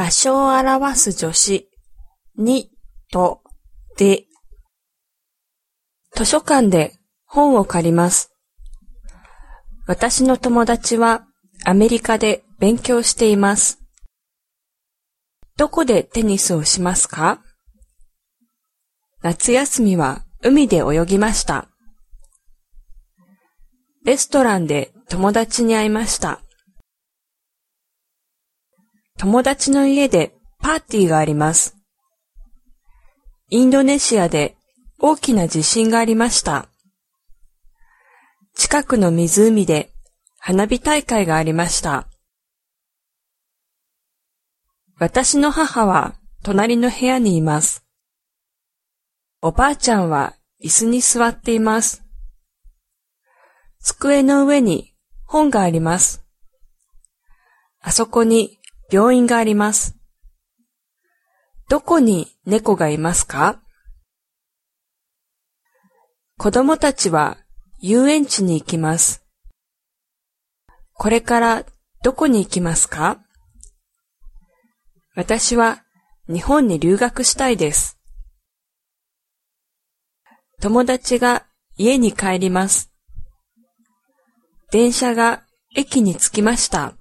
場所を表す助詞、にとで。図書館で本を借ります。私の友達はアメリカで勉強しています。どこでテニスをしますか？夏休みは海で泳ぎました。レストランで友達に会いました。友達の家でパーティーがあります。インドネシアで大きな地震がありました。近くの湖で花火大会がありました。私の母は隣の部屋にいます。おばあちゃんは椅子に座っています。机の上に本があります。あそこに病院があります。どこに猫がいますか？子供たちは遊園地に行きます。これからどこに行きますか？私は日本に留学したいです。友達が家に帰ります。電車が駅に着きました。